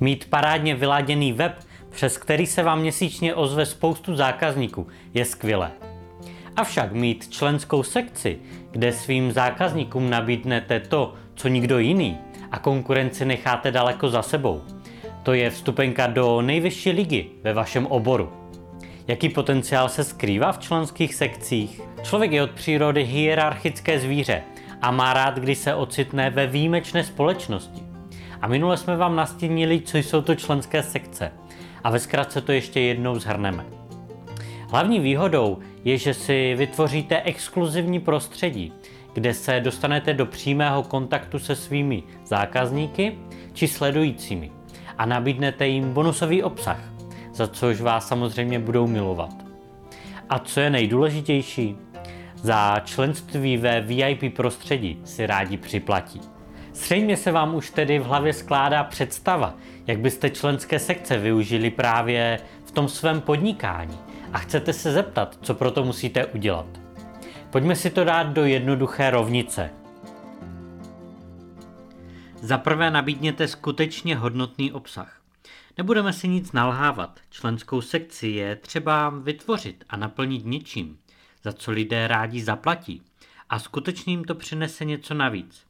Mít parádně vyladěný web, přes který se vám měsíčně ozve spoustu zákazníků, je skvělé. Avšak mít členskou sekci, kde svým zákazníkům nabídnete to, co nikdo jiný, a konkurenci necháte daleko za sebou, to je vstupenka do nejvyšší ligy ve vašem oboru. Jaký potenciál se skrývá v členských sekcích? Člověk je od přírody hierarchické zvíře a má rád, když se ocitne ve výjimečné společnosti. A minule jsme vám nastínili, co jsou to členské sekce. A ve zkratce to ještě jednou zhrneme. Hlavní výhodou je, že si vytvoříte exkluzivní prostředí, kde se dostanete do přímého kontaktu se svými zákazníky či sledujícími a nabídnete jim bonusový obsah, za což vás samozřejmě budou milovat. A co je nejdůležitější? Za členství ve VIP prostředí si rádi připlatí. Zřejmě se vám už tedy v hlavě skládá představa, jak byste členské sekce využili právě v tom svém podnikání a chcete se zeptat, co pro to musíte udělat. Pojďme si to dát do jednoduché rovnice. Za prvé nabídněte skutečně hodnotný obsah. Nebudeme si nic nalhávat. Členskou sekci je třeba vytvořit a naplnit něčím, za co lidé rádi zaplatí. A skutečně jim to přinese něco navíc.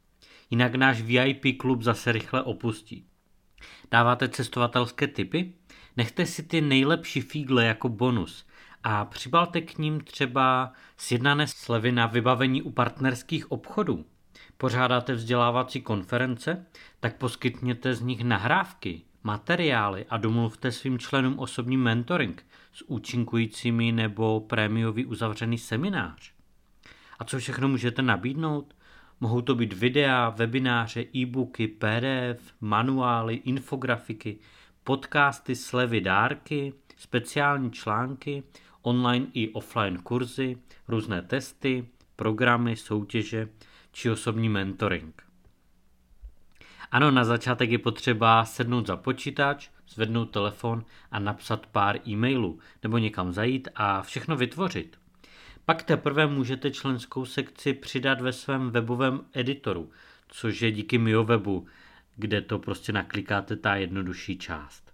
Jinak náš VIP klub zase rychle opustí. Dáváte cestovatelské typy? Nechte si ty nejlepší fígle jako bonus a přibalte k ním třeba sjednané slevy na vybavení u partnerských obchodů. Pořádáte vzdělávací konference? Tak poskytněte z nich nahrávky, materiály a domluvte svým členům osobní mentoring s účinkujícími nebo prémiový uzavřený seminář. A co všechno můžete nabídnout? Mohou to být videa, webináře, e-booky, PDF, manuály, infografiky, podcasty, slevy, dárky, speciální články, online i offline kurzy, různé testy, programy, soutěže či osobní mentoring. Ano, na začátek je potřeba sednout za počítač, zvednout telefon a napsat pár e-mailů nebo někam zajít a všechno vytvořit. Pak teprve můžete členskou sekci přidat ve svém webovém editoru, což je díky MioWebu, kde to prostě naklikáte ta jednodušší část.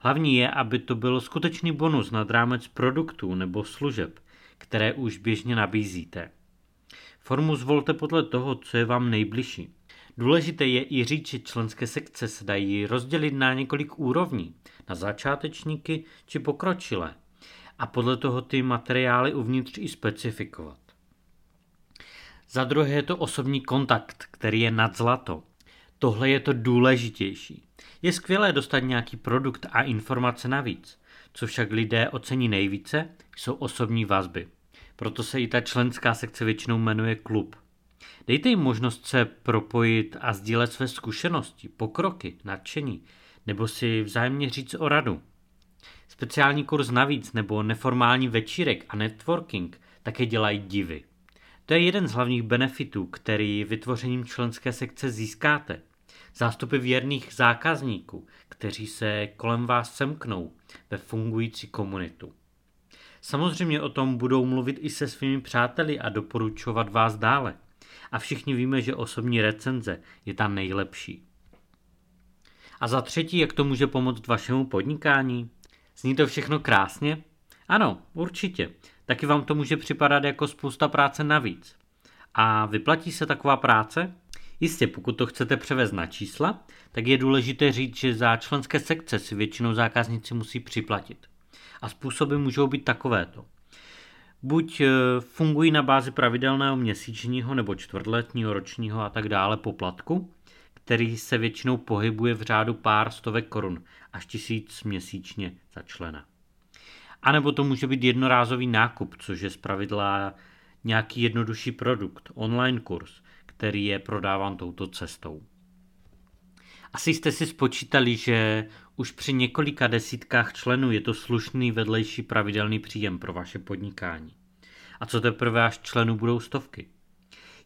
Hlavní je, aby to byl skutečný bonus nad rámec produktů nebo služeb, které už běžně nabízíte. Formu zvolte podle toho, co je vám nejbližší. Důležité je i říct, že členské sekce se dají rozdělit na několik úrovní, na začátečníky či pokročilé a podle toho ty materiály uvnitř i specifikovat. Za druhé je to osobní kontakt, který je nad zlato. Tohle je to důležitější. Je skvělé dostat nějaký produkt a informace navíc. Co však lidé ocení nejvíce, jsou osobní vazby. Proto se i ta členská sekce většinou jmenuje klub. Dejte jim možnost se propojit a sdílet své zkušenosti, pokroky, nadšení, nebo si vzájemně říct o radu. Speciální kurz navíc nebo neformální večírek a networking také dělají divy. To je jeden z hlavních benefitů, který vytvořením členské sekce získáte. Zástupy věrných zákazníků, kteří se kolem vás semknou ve fungující komunitu. Samozřejmě o tom budou mluvit i se svými přáteli a doporučovat vás dále. A všichni víme, že osobní recenze je ta nejlepší. A za třetí, jak to může pomoct vašemu podnikání? Zní to všechno krásně? Ano, určitě. Taky vám to může připadat jako spousta práce navíc. A vyplatí se taková práce? Jistě, pokud to chcete převést na čísla, tak je důležité říct, že za členské sekce si většinou zákazníci musí připlatit. A způsoby můžou být takovéto. Buď eh, fungují na bázi pravidelného měsíčního nebo čtvrtletního, ročního a tak dále poplatku, který se většinou pohybuje v řádu pár stovek korun až tisíc měsíčně za člena. A nebo to může být jednorázový nákup, což je zpravidla nějaký jednodušší produkt, online kurz, který je prodáván touto cestou. Asi jste si spočítali, že už při několika desítkách členů je to slušný vedlejší pravidelný příjem pro vaše podnikání. A co teprve až členů budou stovky?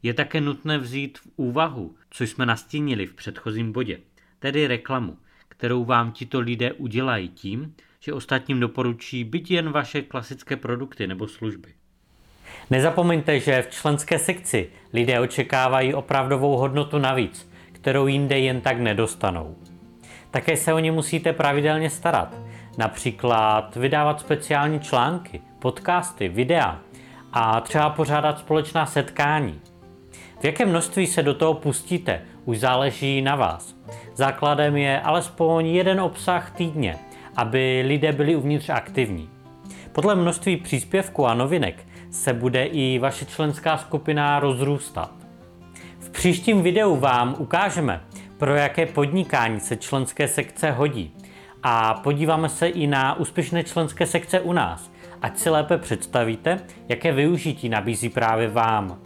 Je také nutné vzít v úvahu, co jsme nastínili v předchozím bodě, tedy reklamu, kterou vám tito lidé udělají tím, že ostatním doporučí byť jen vaše klasické produkty nebo služby. Nezapomeňte, že v členské sekci lidé očekávají opravdovou hodnotu navíc, kterou jinde jen tak nedostanou. Také se o ně musíte pravidelně starat. Například vydávat speciální články, podcasty, videa a třeba pořádat společná setkání. V jakém množství se do toho pustíte, už záleží na vás. Základem je alespoň jeden obsah týdně, aby lidé byli uvnitř aktivní. Podle množství příspěvků a novinek se bude i vaše členská skupina rozrůstat. V příštím videu vám ukážeme, pro jaké podnikání se členské sekce hodí a podíváme se i na úspěšné členské sekce u nás, ať si lépe představíte, jaké využití nabízí právě vám.